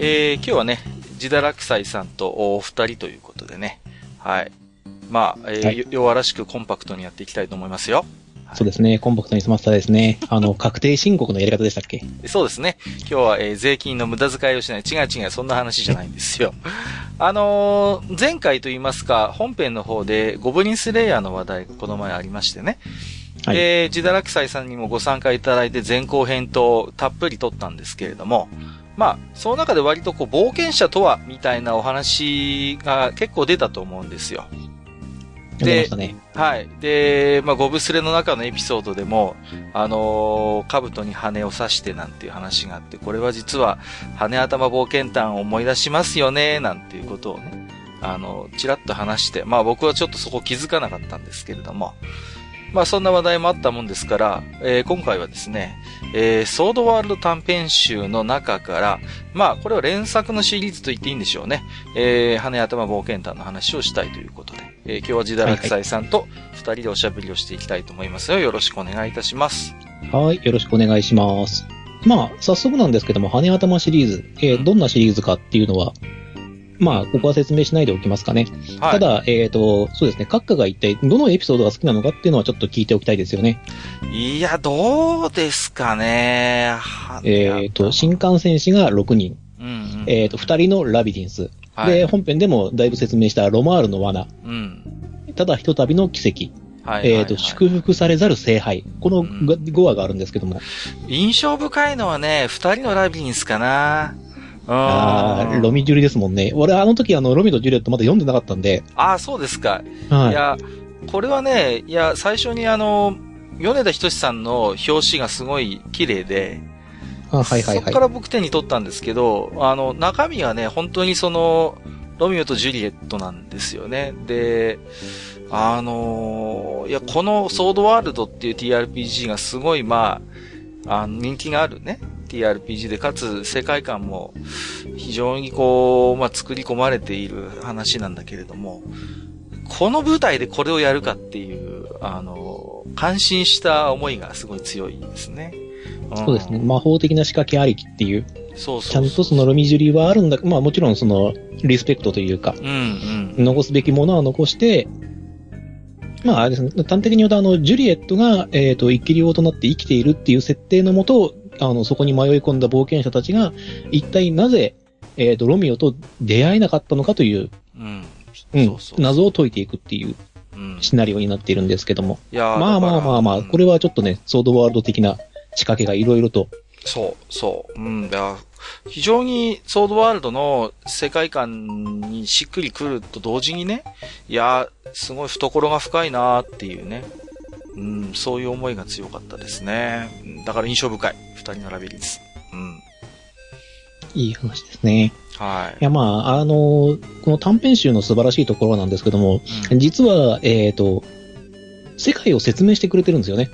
えー、今日はね、ジダラクサイさんとお二人ということでね、はい。まあ、えー、はい、弱らしくコンパクトにやっていきたいと思いますよ。そうですね。コンパクトに済ませたですね。あの、確定申告のやり方でしたっけ？そうですね。今日は、えー、税金の無駄遣いをしない。違う違う、そんな話じゃないんですよ。あのー、前回と言いますか、本編の方で、ゴブリンスレイヤーの話題がこの前ありましてね。はい、えー、ジダラキサイさんにもご参加いただいて前後編とたっぷり撮ったんですけれども、まあ、その中で割とこう、冒険者とは、みたいなお話が結構出たと思うんですよ。で、ね、はい。で、まあ、ゴブスレの中のエピソードでも、あのー、兜に羽を刺してなんていう話があって、これは実は、羽頭冒険団を思い出しますよね、なんていうことをね、あの、ちらっと話して、まあ僕はちょっとそこ気づかなかったんですけれども、まあそんな話題もあったもんですから、えー、今回はですね、えー、ソードワールド短編集の中から、まあこれは連作のシリーズと言っていいんでしょうね。えー、羽頭冒険団の話をしたいということで、えー、今日はジダラクサイさんと二人でおしゃべりをしていきたいと思いますよ。よろしくお願いいたします。はい、よろしくお願いします。まあ、早速なんですけども、羽頭シリーズ、えー、どんなシリーズかっていうのは、まあ、ここは説明しないでおきますかね。はい、ただ、えっ、ー、と、そうですね、閣下が一体どのエピソードが好きなのかっていうのはちょっと聞いておきたいですよね。いや、どうですかね。えっ、ー、と、新幹線士が6人。うんうん、えっ、ー、と、2人のラビリンス。はい、で、本編でもだいぶ説明したロマールの罠。うん、ただ、ひとたびの奇跡。はいはいはい、えっ、と、祝福されざる聖杯。この5話があるんですけども。印象深いのはね、2人のラビリンスかな。ああ、ロミジュリですもんね。俺、あの時、あの、ロミとジュリエットまだ読んでなかったんで。ああ、そうですか。はい。いや、これはね、いや、最初にあの、米田仁さんの表紙がすごい綺麗で、あはいはいはい。そこから僕手に取ったんですけど、あの、中身はね、本当にその、ロミオとジュリエットなんですよね。で、あのー、いや、このソードワールドっていう TRPG がすごい、まあ、あ人気があるね。TRPG で、かつ世界観も非常にこう、まあ、作り込まれている話なんだけれども、この舞台でこれをやるかっていう、あの、感心した思いがすごい強いですね。うん、そうですね。魔法的な仕掛けありきっていう。そうそうちゃんとそのロミジュリはあるんだ。まあもちろんその、リスペクトというか、うんうん、残すべきものは残して、まあ、あれですね、端的に言うと、あの、ジュリエットが、えっ、ー、と、生き量となって生きているっていう設定のもと、あの、そこに迷い込んだ冒険者たちが、一体なぜ、えっ、ー、と、ロミオと出会えなかったのかという、うん。うん、謎を解いていくっていうシナリオになっているんですけども。いやまあまあまあまあ、これはちょっとね、ソードワールド的な仕掛けがいろいろと。そう、そう。うん、いや、非常にソードワールドの世界観にしっくりくると同時にね、いや、すごい懐が深いなっていうね。うん、そういう思いが強かったですね。だから印象深い。二人のラビリンス。うん。いい話ですね。はい。いや、まあ、あの、この短編集の素晴らしいところなんですけども、うん、実は、えっ、ー、と、世界を説明してくれてるんですよね。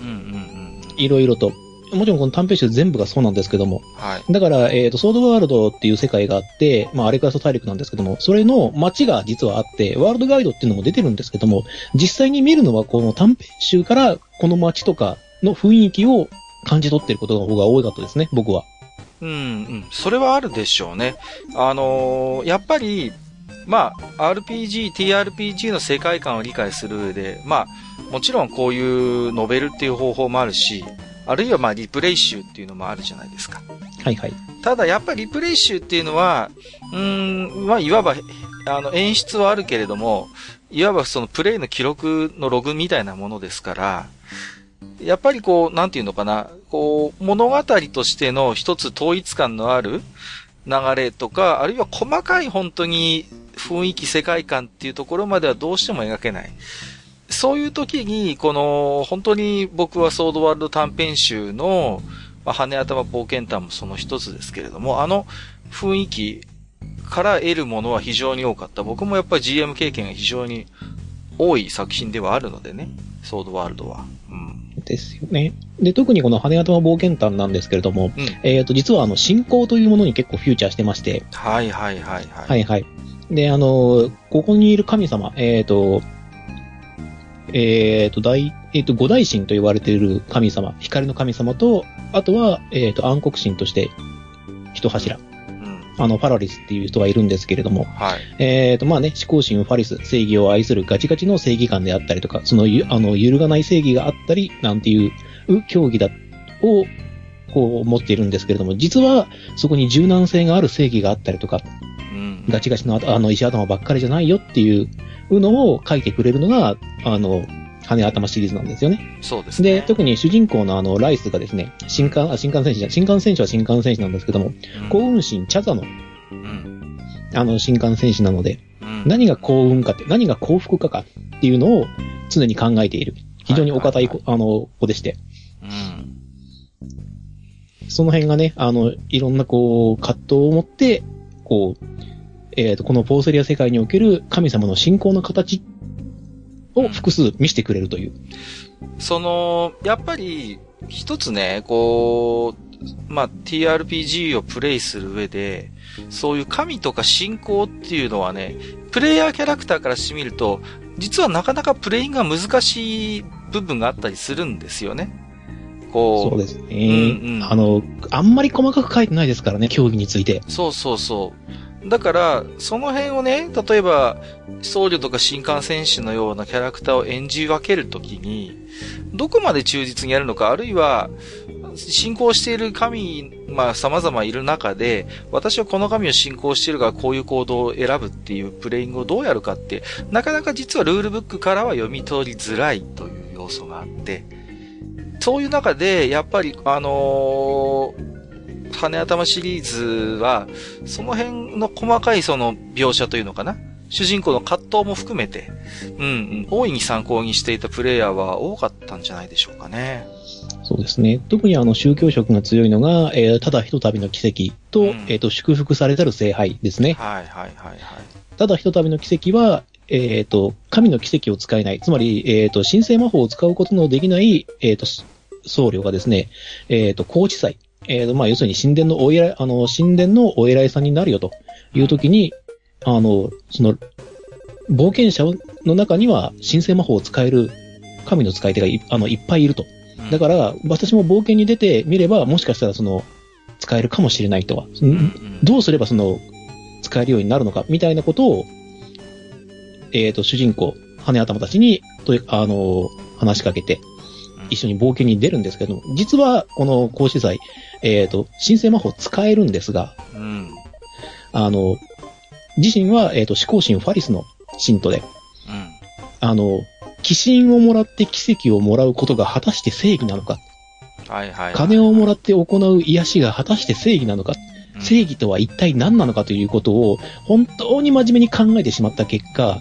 うんうんうん。いろいろと。もちろんこの短編集全部がそうなんですけども。はい。だから、えっ、ー、と、ソードワールドっていう世界があって、まあ、アレクラス大陸なんですけども、それの街が実はあって、ワールドガイドっていうのも出てるんですけども、実際に見るのはこの短編集からこの街とかの雰囲気を感じ取ってることの方が多かったですね、僕は。うん、うん。それはあるでしょうね。あのー、やっぱり、まあ、RPG、TRPG の世界観を理解する上で、まあ、もちろんこういうノベルっていう方法もあるし、あるいはまあリプレイ集っていうのもあるじゃないですか。はいはい。ただやっぱりリプレイ集っていうのは、うん、まあいわば、あの演出はあるけれども、いわばそのプレイの記録のログみたいなものですから、やっぱりこう、なんていうのかな、こう、物語としての一つ統一感のある流れとか、あるいは細かい本当に雰囲気、世界観っていうところまではどうしても描けない。そういう時に、この、本当に僕はソードワールド短編集の、まあ、羽頭冒険譚もその一つですけれども、あの雰囲気から得るものは非常に多かった。僕もやっぱり GM 経験が非常に多い作品ではあるのでね、ソードワールドは。うん。ですよね。で、特にこの羽頭冒険譚なんですけれども、うん、えっ、と、実はあの、信仰というものに結構フューチャーしてまして。はいはいはいはい。はいはい。で、あの、ここにいる神様、えっ、ー、と、えっ、ー、と、大、えっ、ー、と、五大神と言われている神様、光の神様と、あとは、えっ、と、暗黒神として、一柱。あの、ファラリスっていう人がいるんですけれども、はい。えっ、ー、と、まあね、思考心ファリス、正義を愛するガチガチの正義感であったりとか、その、あの、揺るがない正義があったり、なんていう競技だ、を、こう、持っているんですけれども、実は、そこに柔軟性がある正義があったりとか、うん、ガチガチの、あの、石頭ばっかりじゃないよっていうのを書いてくれるのが、あの、羽頭シリーズなんですよね。そうですね。で、特に主人公のあの、ライスがですね、新幹、あ、新幹線士じゃ、新幹線士は新幹線士なんですけども、うん、幸運神チャザの、うん、あの、新幹線士なので、うん、何が幸運かって、何が幸福かかっていうのを常に考えている。非常にお堅い,、あの、子でして。うん。その辺がね、あの、いろんなこう、葛藤を持って、こう、えっ、ー、と、このポーセリア世界における神様の信仰の形を複数見せてくれるという。その、やっぱり、一つね、こう、まあ、TRPG をプレイする上で、そういう神とか信仰っていうのはね、プレイヤーキャラクターからしてみると、実はなかなかプレイングが難しい部分があったりするんですよね。こう。そうですね。うんうん、あの、あんまり細かく書いてないですからね、競技について。そうそうそう。だから、その辺をね、例えば、僧侶とか新幹線士のようなキャラクターを演じ分けるときに、どこまで忠実にやるのか、あるいは、信仰している神、まあ様々いる中で、私はこの神を信仰しているからこういう行動を選ぶっていうプレイングをどうやるかって、なかなか実はルールブックからは読み取りづらいという要素があって、そういう中で、やっぱり、あのー羽頭シリーズは、その辺の細かいその描写というのかな？主人公の葛藤も含めて、うん、うん、大いに参考にしていたプレイヤーは多かったんじゃないでしょうかね。そうですね。特にあの宗教色が強いのが、えー、ただひとたびの奇跡と、うん、えっ、ー、と、祝福されたる聖杯ですね。はいはいはいはい。ただひとたびの奇跡は、えっ、ー、と、神の奇跡を使えない。つまり、えっ、と、神聖魔法を使うことのできない、えっ、と、僧侶がですね、えっ、と、高知祭。えー、と、まあ、要するに神殿のお偉い、あの、神殿のお偉いさんになるよというときに、あの、その、冒険者の中には神聖魔法を使える神の使い手がいあのいっぱいいると。だから、私も冒険に出てみれば、もしかしたらその、使えるかもしれないとは。どうすればその、使えるようになるのか、みたいなことを、えっ、ー、と、主人公、羽頭たちに、と、あの、話しかけて、一緒に冒険に出るんですけど、実は、この講師祭、えっ、ー、と、神聖魔法使えるんですが、うん、あの、自身は、えっ、ー、と、思考神ファリスの信徒で、うん、あの、寄進をもらって奇跡をもらうことが果たして正義なのか、はいはい、はい、金をもらって行う癒しが果たして正義なのか、うん、正義とは一体何なのかということを本当に真面目に考えてしまった結果、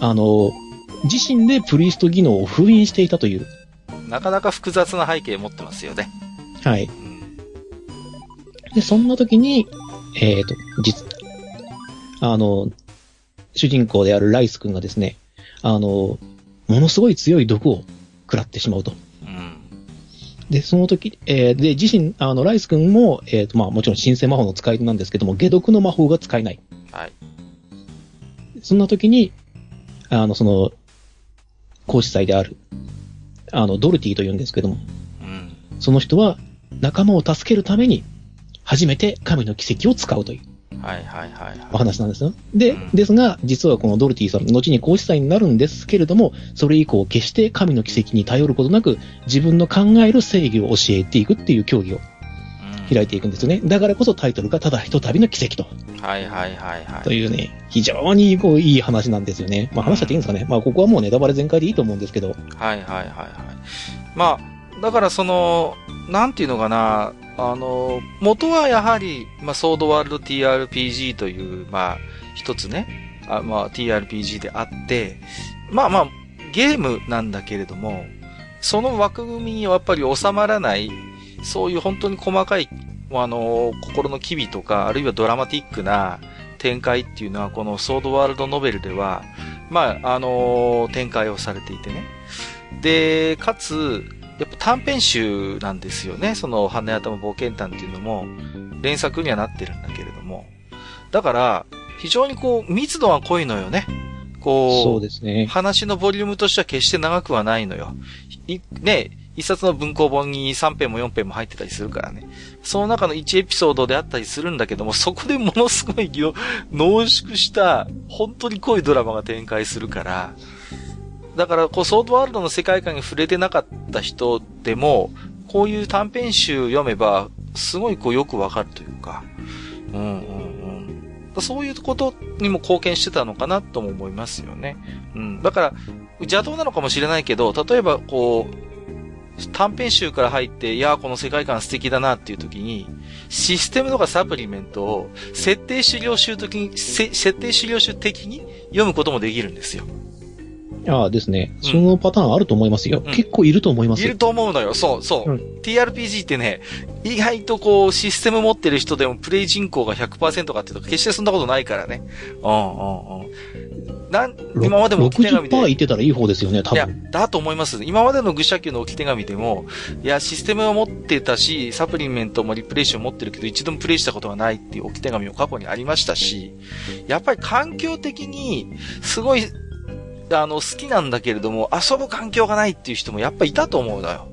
あの、自身でプリスト技能を封印していたという。なかなか複雑な背景を持ってますよね。はい。で、そんな時に、えっ、ー、と、実、あの、主人公であるライス君がですね、あの、ものすごい強い毒を食らってしまうと。うん、で、その時、えー、で、自身、あの、ライス君も、えっ、ー、と、まあ、もちろん神聖魔法の使い手なんですけども、解毒の魔法が使えない。はい。そんな時に、あの、その、講師祭である、あの、ドルティと言うんですけども、うん、その人は仲間を助けるために初めて神の奇跡を使うという。はいはいはい、お話なんですよ。で、うん、ですが、実はこのドルティさん、後に皇子祭になるんですけれども、それ以降決して神の奇跡に頼ることなく、自分の考える正義を教えていくっていう競技を開いていくんですよね。だからこそタイトルがただひとたびの奇跡と。はいはいはいはい。というね、非常にこういい話なんですよね。まあ話しちゃっていいんですかね。まあここはもうネタバレ全開でいいと思うんですけど。はいはいはいはい。まあ、だからその、なんていうのかな、あの、元はやはり、まあ、ソードワールド TRPG という、まあ、一つね、あまあ、TRPG であって、まあまあ、ゲームなんだけれども、その枠組みにはやっぱり収まらない、そういう本当に細かい、あの、心の機微とか、あるいはドラマティックな展開っていうのは、このソードワールドノベルでは、まあ、あの、展開をされていてね。で、かつ、やっぱ短編集なんですよね。その、羽頭冒険譚っていうのも、連作にはなってるんだけれども。だから、非常にこう、密度は濃いのよね。こう、そうですね。話のボリュームとしては決して長くはないのよ。い、ね、一冊の文庫本に3編も4編も入ってたりするからね。その中の1エピソードであったりするんだけども、そこでものすごい濃縮した、本当に濃いドラマが展開するから、だから、こう、ソードワールドの世界観に触れてなかった人でも、こういう短編集読めば、すごいこうよくわかるというか、うんうんうん。そういうことにも貢献してたのかなとも思いますよね。うん。だから、邪道なのかもしれないけど、例えばこう、短編集から入って、いや、この世界観素敵だなっていう時に、システムとかサプリメントを設定資料集的に、設定資料集的に読むこともできるんですよ。ああですね。そのパターンあると思いますよ。うん、結構いると思いますいると思うのよ。そう、そう。うん、TRPG ってね、意外とこう、システム持ってる人でもプレイ人口が100%かっていうと、決してそんなことないからね。うんうんうん。なん、今までも置き手紙で。60%いってたらいい方ですよね、多分。いや、だと思います。今までの愚者級の置き手紙でも、いや、システムを持ってたし、サプリメントもリプレイション持ってるけど、一度もプレイしたことがないっていう置き手紙も過去にありましたし、やっぱり環境的に、すごい、あの、好きなんだけれども、遊ぶ環境がないっていう人もやっぱいたと思うのよ。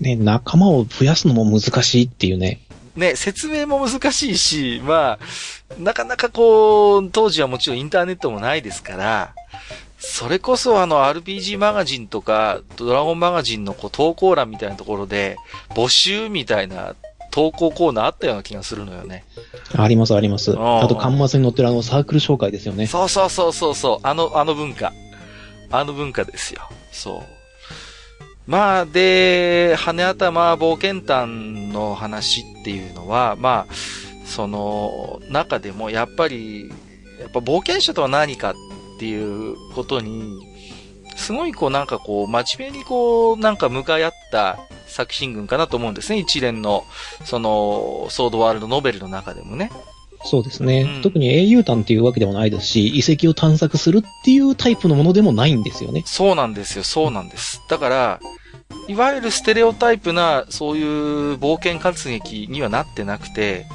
ね、仲間を増やすのも難しいっていうね。ね、説明も難しいし、まあ、なかなかこう、当時はもちろんインターネットもないですから、それこそあの RPG マガジンとか、ドラゴンマガジンのこう投稿欄みたいなところで、募集みたいな投稿コーナーあったような気がするのよね。ありますあります。あと、端末に載ってるあのサークル紹介ですよね。そうそうそうそうそう。あの、あの文化。あの文化ですよ。そう。まあ、で、羽頭冒険譚の話っていうのは、まあ、その中でもやっぱり、やっぱ冒険者とは何かっていうことに、すごいこうなんかこう、真面目にこう、なんか向かい合った作品群かなと思うんですね。一連の、その、ソードワールドノベルの中でもね。そうですね。うん、特に英雄譚っていうわけでもないですし、遺跡を探索するっていうタイプのものでもないんですよね。そうなんですよ、そうなんです。だから、いわゆるステレオタイプな、そういう冒険活劇にはなってなくて、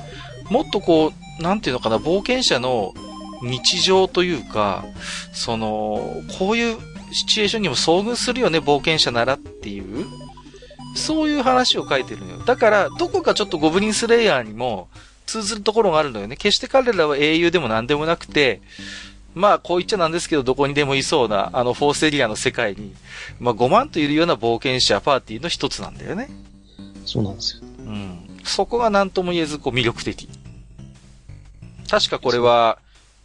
もっとこう、なんていうのかな、冒険者の日常というか、その、こういうシチュエーションにも遭遇するよね、冒険者ならっていう、そういう話を書いてるのよ。だから、どこかちょっとゴブリンスレイヤーにも通ずるところがあるのよね。決して彼らは英雄でも何でもなくて、まあ、こう言っちゃなんですけど、どこにでもいそうな、あの、フォースエリアの世界に、まあ、5万といるような冒険者パーティーの一つなんだよね。そうなんですよ。うん。そこが何とも言えず、こう、魅力的。確かこれは、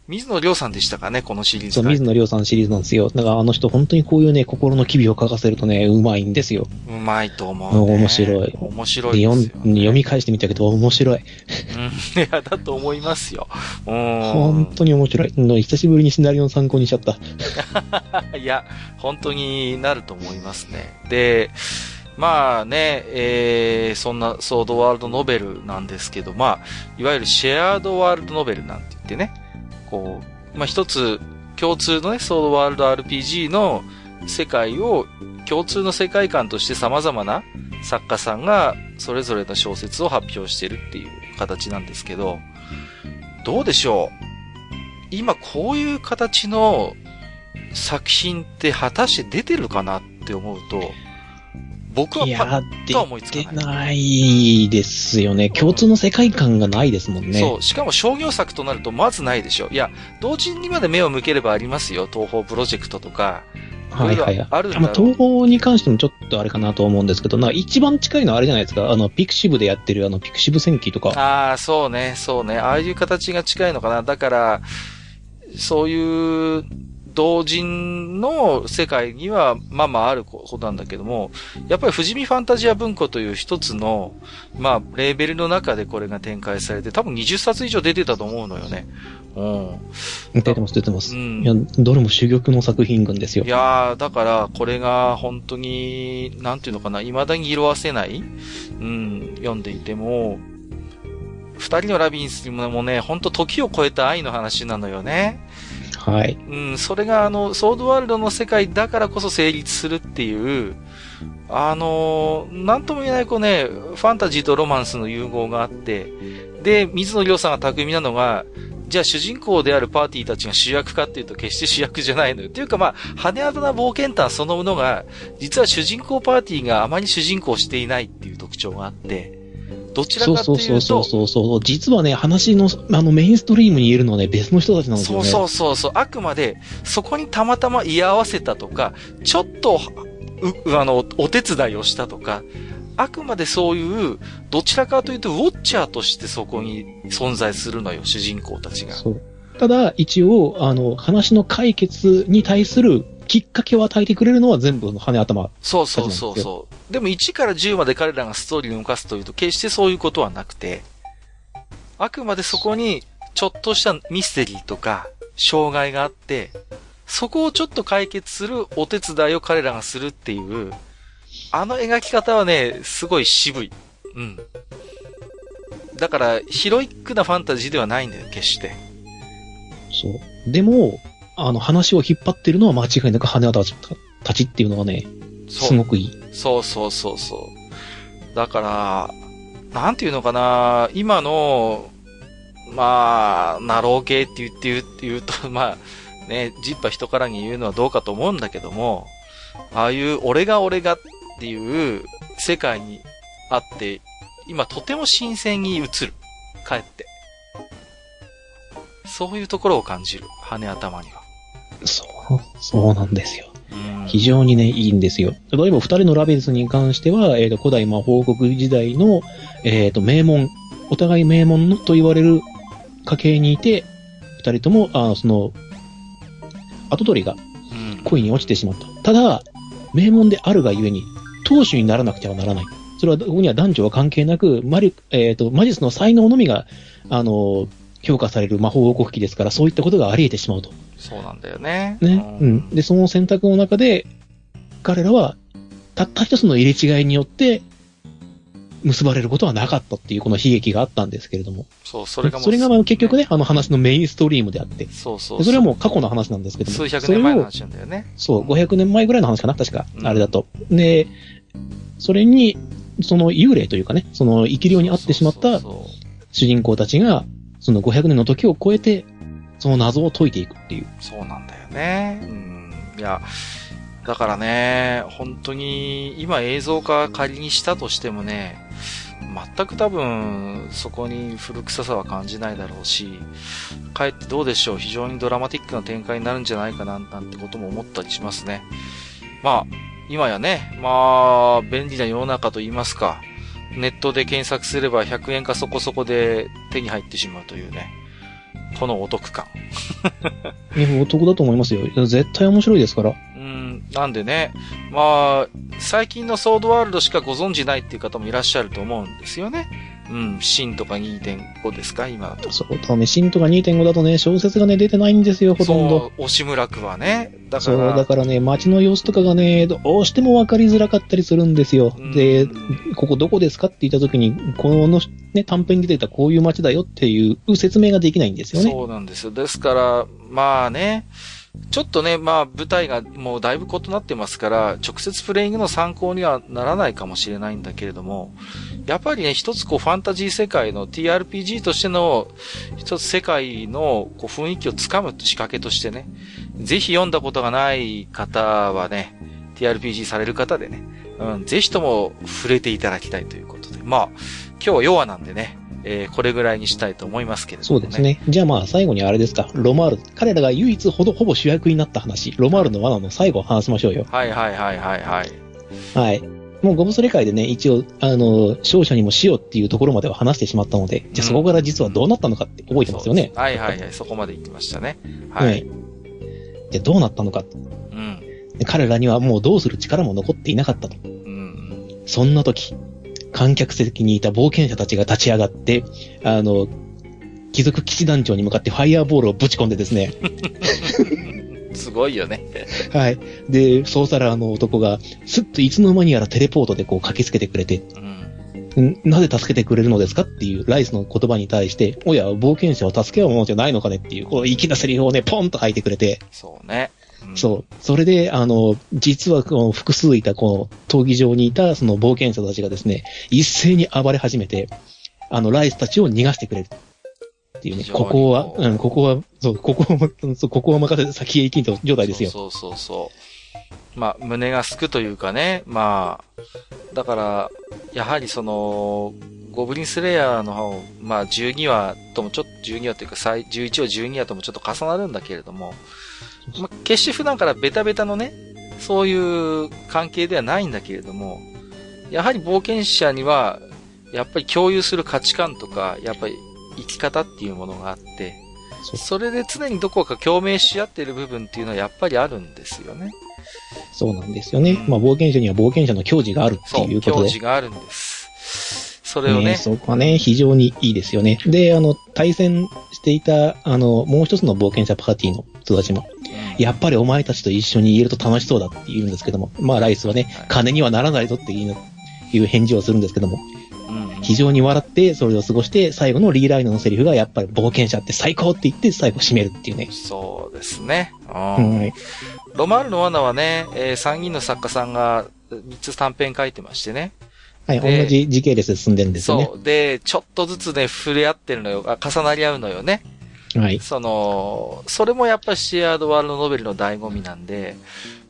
水野亮さんでしたかね、このシリーズ。そう、水野亮さんシリーズなんですよ。だからあの人本当にこういうね、心の機微を書かせるとね、うまいんですよ。うまいと思う、ね。面白い。面白いね、読み返してみたけど、面白い。うん、いや、だと思いますよ。うん。本当に面白い。の久しぶりにシナリオの参考にしちゃった。いや、本当になると思いますね。で、まあね、えー、そんなソードワールドノベルなんですけど、まあ、いわゆるシェアードワールドノベルなんて言ってね、こう、まあ一つ共通のね、ソードワールド RPG の世界を共通の世界観として様々な作家さんがそれぞれの小説を発表してるっていう形なんですけど、どうでしょう？今こういう形の作品って果たして出てるかなって思うと、僕はパッとは思いつかない。ないですよね。共通の世界観がないですもんね。そう。しかも商業作となるとまずないでしょ。いや、同時にまで目を向ければありますよ。東方プロジェクトとか。はいはいはい。あるまあ、東方に関してもちょっとあれかなと思うんですけど、な一番近いのはあれじゃないですか。あの、ピクシブでやってるあの、ピクシブ戦記とか。ああ、そうね、そうね。ああいう形が近いのかな。だから、そういう、同人の世界には、まあまああることなんだけども、やっぱり富士見ファンタジア文庫という一つの、まあ、レーベルの中でこれが展開されて、多分20冊以上出てたと思うのよね。うん。出てます、出てます。うん。いや、どれも珠玉の作品群ですよ。いやー、だから、これが本当に、なんていうのかな、未だに色あせない、うん、読んでいても、二人のラビンスもね、ほんと時を超えた愛の話なのよね。はい。うん、それがあの、ソードワールドの世界だからこそ成立するっていう、あのなんとも言えないこうね、ファンタジーとロマンスの融合があって、で、水野亮さんが巧みなのが、じゃあ主人公であるパーティーたちが主役かっていうと決して主役じゃないのよ。っていうかまあ、派手な冒険探そのものが、実は主人公パーティーがあまり主人公していないっていう特徴があって、どちらかというと。そうそうそうそう。実はね、話の、あの、メインストリームにいるのはね、別の人たちなんですよね。そうそうそう。あくまで、そこにたまたま居合わせたとか、ちょっと、う、あの、お手伝いをしたとか、あくまでそういう、どちらかというと、ウォッチャーとしてそこに存在するのよ、主人公たちが。ただ、一応、あの、話の解決に対するきっかけを与えてくれるのは全部の羽頭。そうそうそうそう。でも1から10まで彼らがストーリーを動かすというと、決してそういうことはなくて、あくまでそこにちょっとしたミステリーとか、障害があって、そこをちょっと解決するお手伝いを彼らがするっていう、あの描き方はね、すごい渋い。うん。だから、ヒロイックなファンタジーではないんだよ、決して。そう。でも、あの、話を引っ張ってるのは間違いなく羽田たちっていうのはね、すごくいい。そうそうそうそう。だから、なんていうのかな、今の、まあ、ナロー系って言って言うと、まあ、ね、ジッパ人からに言うのはどうかと思うんだけども、ああいう俺が俺がっていう世界にあって、今とても新鮮に映る。帰って。そういうところを感じる。羽頭には。そう、そうなんですよ。非常にね、いいんですよ。例えば二人のラベルスに関しては、えっ、ー、と、古代魔法国時代の、えっ、ー、と、名門、お互い名門のと言われる家系にいて、二人とも、あの、その、後取りが恋に落ちてしまった。ただ、名門であるがゆえに、当主にならなくてはならない。それは、ここには男女は関係なく、マリ、えっ、ー、と、魔術の才能のみが、あの、評価される魔法王国機ですから、そういったことがあり得てしまうと。そうなんだよね。ね。うん。で、その選択の中で、彼らは、たった一つの入れ違いによって、結ばれることはなかったっていうこの悲劇があったんですけれども。そう、それがそれが結局ね、あの話のメインストリームであって。そうそうそれはもう過去の話なんですけども。数百年前の話なんだよね。そう、500年前ぐらいの話かな、確か。うん、あれだと。で、それに、その幽霊というかね、その生き量にあってしまった主人公たちが、その500年の時を超えて、その謎を解いていくっていう。そうなんだよね。うん。いや、だからね、本当に、今映像化仮にしたとしてもね、全く多分、そこに古臭さは感じないだろうし、かえってどうでしょう、非常にドラマティックな展開になるんじゃないかな、なんてことも思ったりしますね。まあ、今やね、まあ、便利な世の中と言いますか、ネットで検索すれば100円かそこそこで手に入ってしまうというね。このお得感。いや、お得だと思いますよ。絶対面白いですから。うん、なんでね、まあ、最近のソードワールドしかご存知ないっていう方もいらっしゃると思うんですよね。うん、新とか2.5ですか？今だと。そうだね、新とか2.5だとね、小説がね、出てないんですよ、ほとんど。そう、押村区はね。だから。そう、だからね、街の様子とかがね、どうしてもわかりづらかったりするんですよ。で、ここどこですかって言った時に、このね、短編に出てたこういう街だよっていう説明ができないんですよね。そうなんですよ。ですから、まあね、ちょっとね、まあ舞台がもうだいぶ異なってますから、直接プレイングの参考にはならないかもしれないんだけれども、やっぱりね、一つこうファンタジー世界の TRPG としての一つ世界のこう雰囲気をつかむ仕掛けとしてね、ぜひ読んだことがない方はね、TRPG される方でね、うん、ぜひとも触れていただきたいということで、まあ、今日は弱なんでね、えー、これぐらいにしたいと思いますけれども、ね、そうですね。じゃあまあ最後にあれですか、ロマール、彼らが唯一ほどほぼ主役になった話、ロマールの罠の最後を話しましょうよ。はいはいはいはいはい。はい。もうゴブスレ界でね、一応、あの、勝者にもしようっていうところまでは話してしまったので、じゃあそこから実はどうなったのかって覚えてますよね。うん、はいはいはい、そこまで言ってましたね。はい。はい、じゃあどうなったのか。うん。彼らにはもうどうする力も残っていなかったと。うん。そんな時、観客席にいた冒険者たちが立ち上がって、あの、貴族騎士団長に向かってファイアーボールをぶち込んでですね。すごいよね。はい。で、ソーサラーの男が、すっといつの間にやらテレポートでこう駆けつけてくれて、うん、なぜ助けてくれるのですかっていうライスの言葉に対して、おや、冒険者を助け合うものじゃないのかねっていう、こう、粋なセリフをね、ポンと吐いてくれて。そうね。そう。それで、あの、実はこの複数いたこの闘技場にいたその冒険者たちがですね、一斉に暴れ始めて、あの、ライスたちを逃がしてくれる。っていうね。ここは、うん、ここは、そう、ここは、そうここは任せて先へ行きんと状態ですよ。そうそうそうまあ、胸がすくというかね、まあ、だから、やはりその、ゴブリンスレイヤーの方、まあ、12話ともちょっと、12話というか、11話、12話ともちょっと重なるんだけれども、まあ、決して普段からベタベタのね、そういう関係ではないんだけれども、やはり冒険者には、やっぱり共有する価値観とか、やっぱり生き方っていうものがあって、それで常にどこか共鳴し合っている部分っていうのはやっぱりあるんですよね。そうなんですよね。うん、まあ冒険者には冒険者の矜持があるっていうことで。矜持があるんです。それをね。ねそこはね、非常にいいですよね。で、あの、対戦していた、あの、もう一つの冒険者パーティーの人たちも、やっぱりお前たちと一緒にいると楽しそうだって言うんですけども、まあライスはね、はい、金にはならないぞっていう返事をするんですけども、非常に笑って、それを過ごして、最後のリーライナーのセリフが、やっぱり冒険者って最高って言って、最後締めるっていうね。そうですね。はい、ロマールの罠はね、えー、3人の作家さんが3つ短編書いてましてね。はい、同じ時系列で進んでるんですよね。そう。で、ちょっとずつね、触れ合ってるのよ。あ重なり合うのよね。はい。その、それもやっぱりシェアードワールドノベルの醍醐味なんで、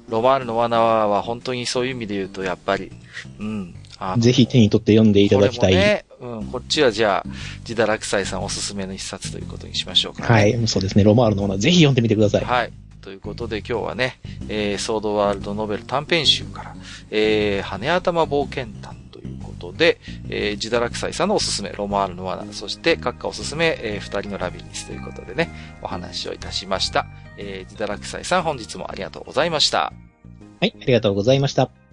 ロマールの罠は本当にそういう意味で言うと、やっぱり、うん、ぜひ手に取って読んでいただきたい。ね、うん、こっちはじゃあ、ジダラクサイさんおすすめの一冊ということにしましょうか、ね、はい、そうですね。ロマールのものぜひ読んでみてください。はい。ということで今日はね、えー、ソードワールドノベル短編集から、えー、羽頭冒険譚ということで、えー、ジダラクサイさんのおすすめ、ロマールの罠、そして閣下おすすめ、えー、二人のラビリンスということでね、お話をいたしました。えー、ジダラクサイさん本日もありがとうございました。はい、ありがとうございました。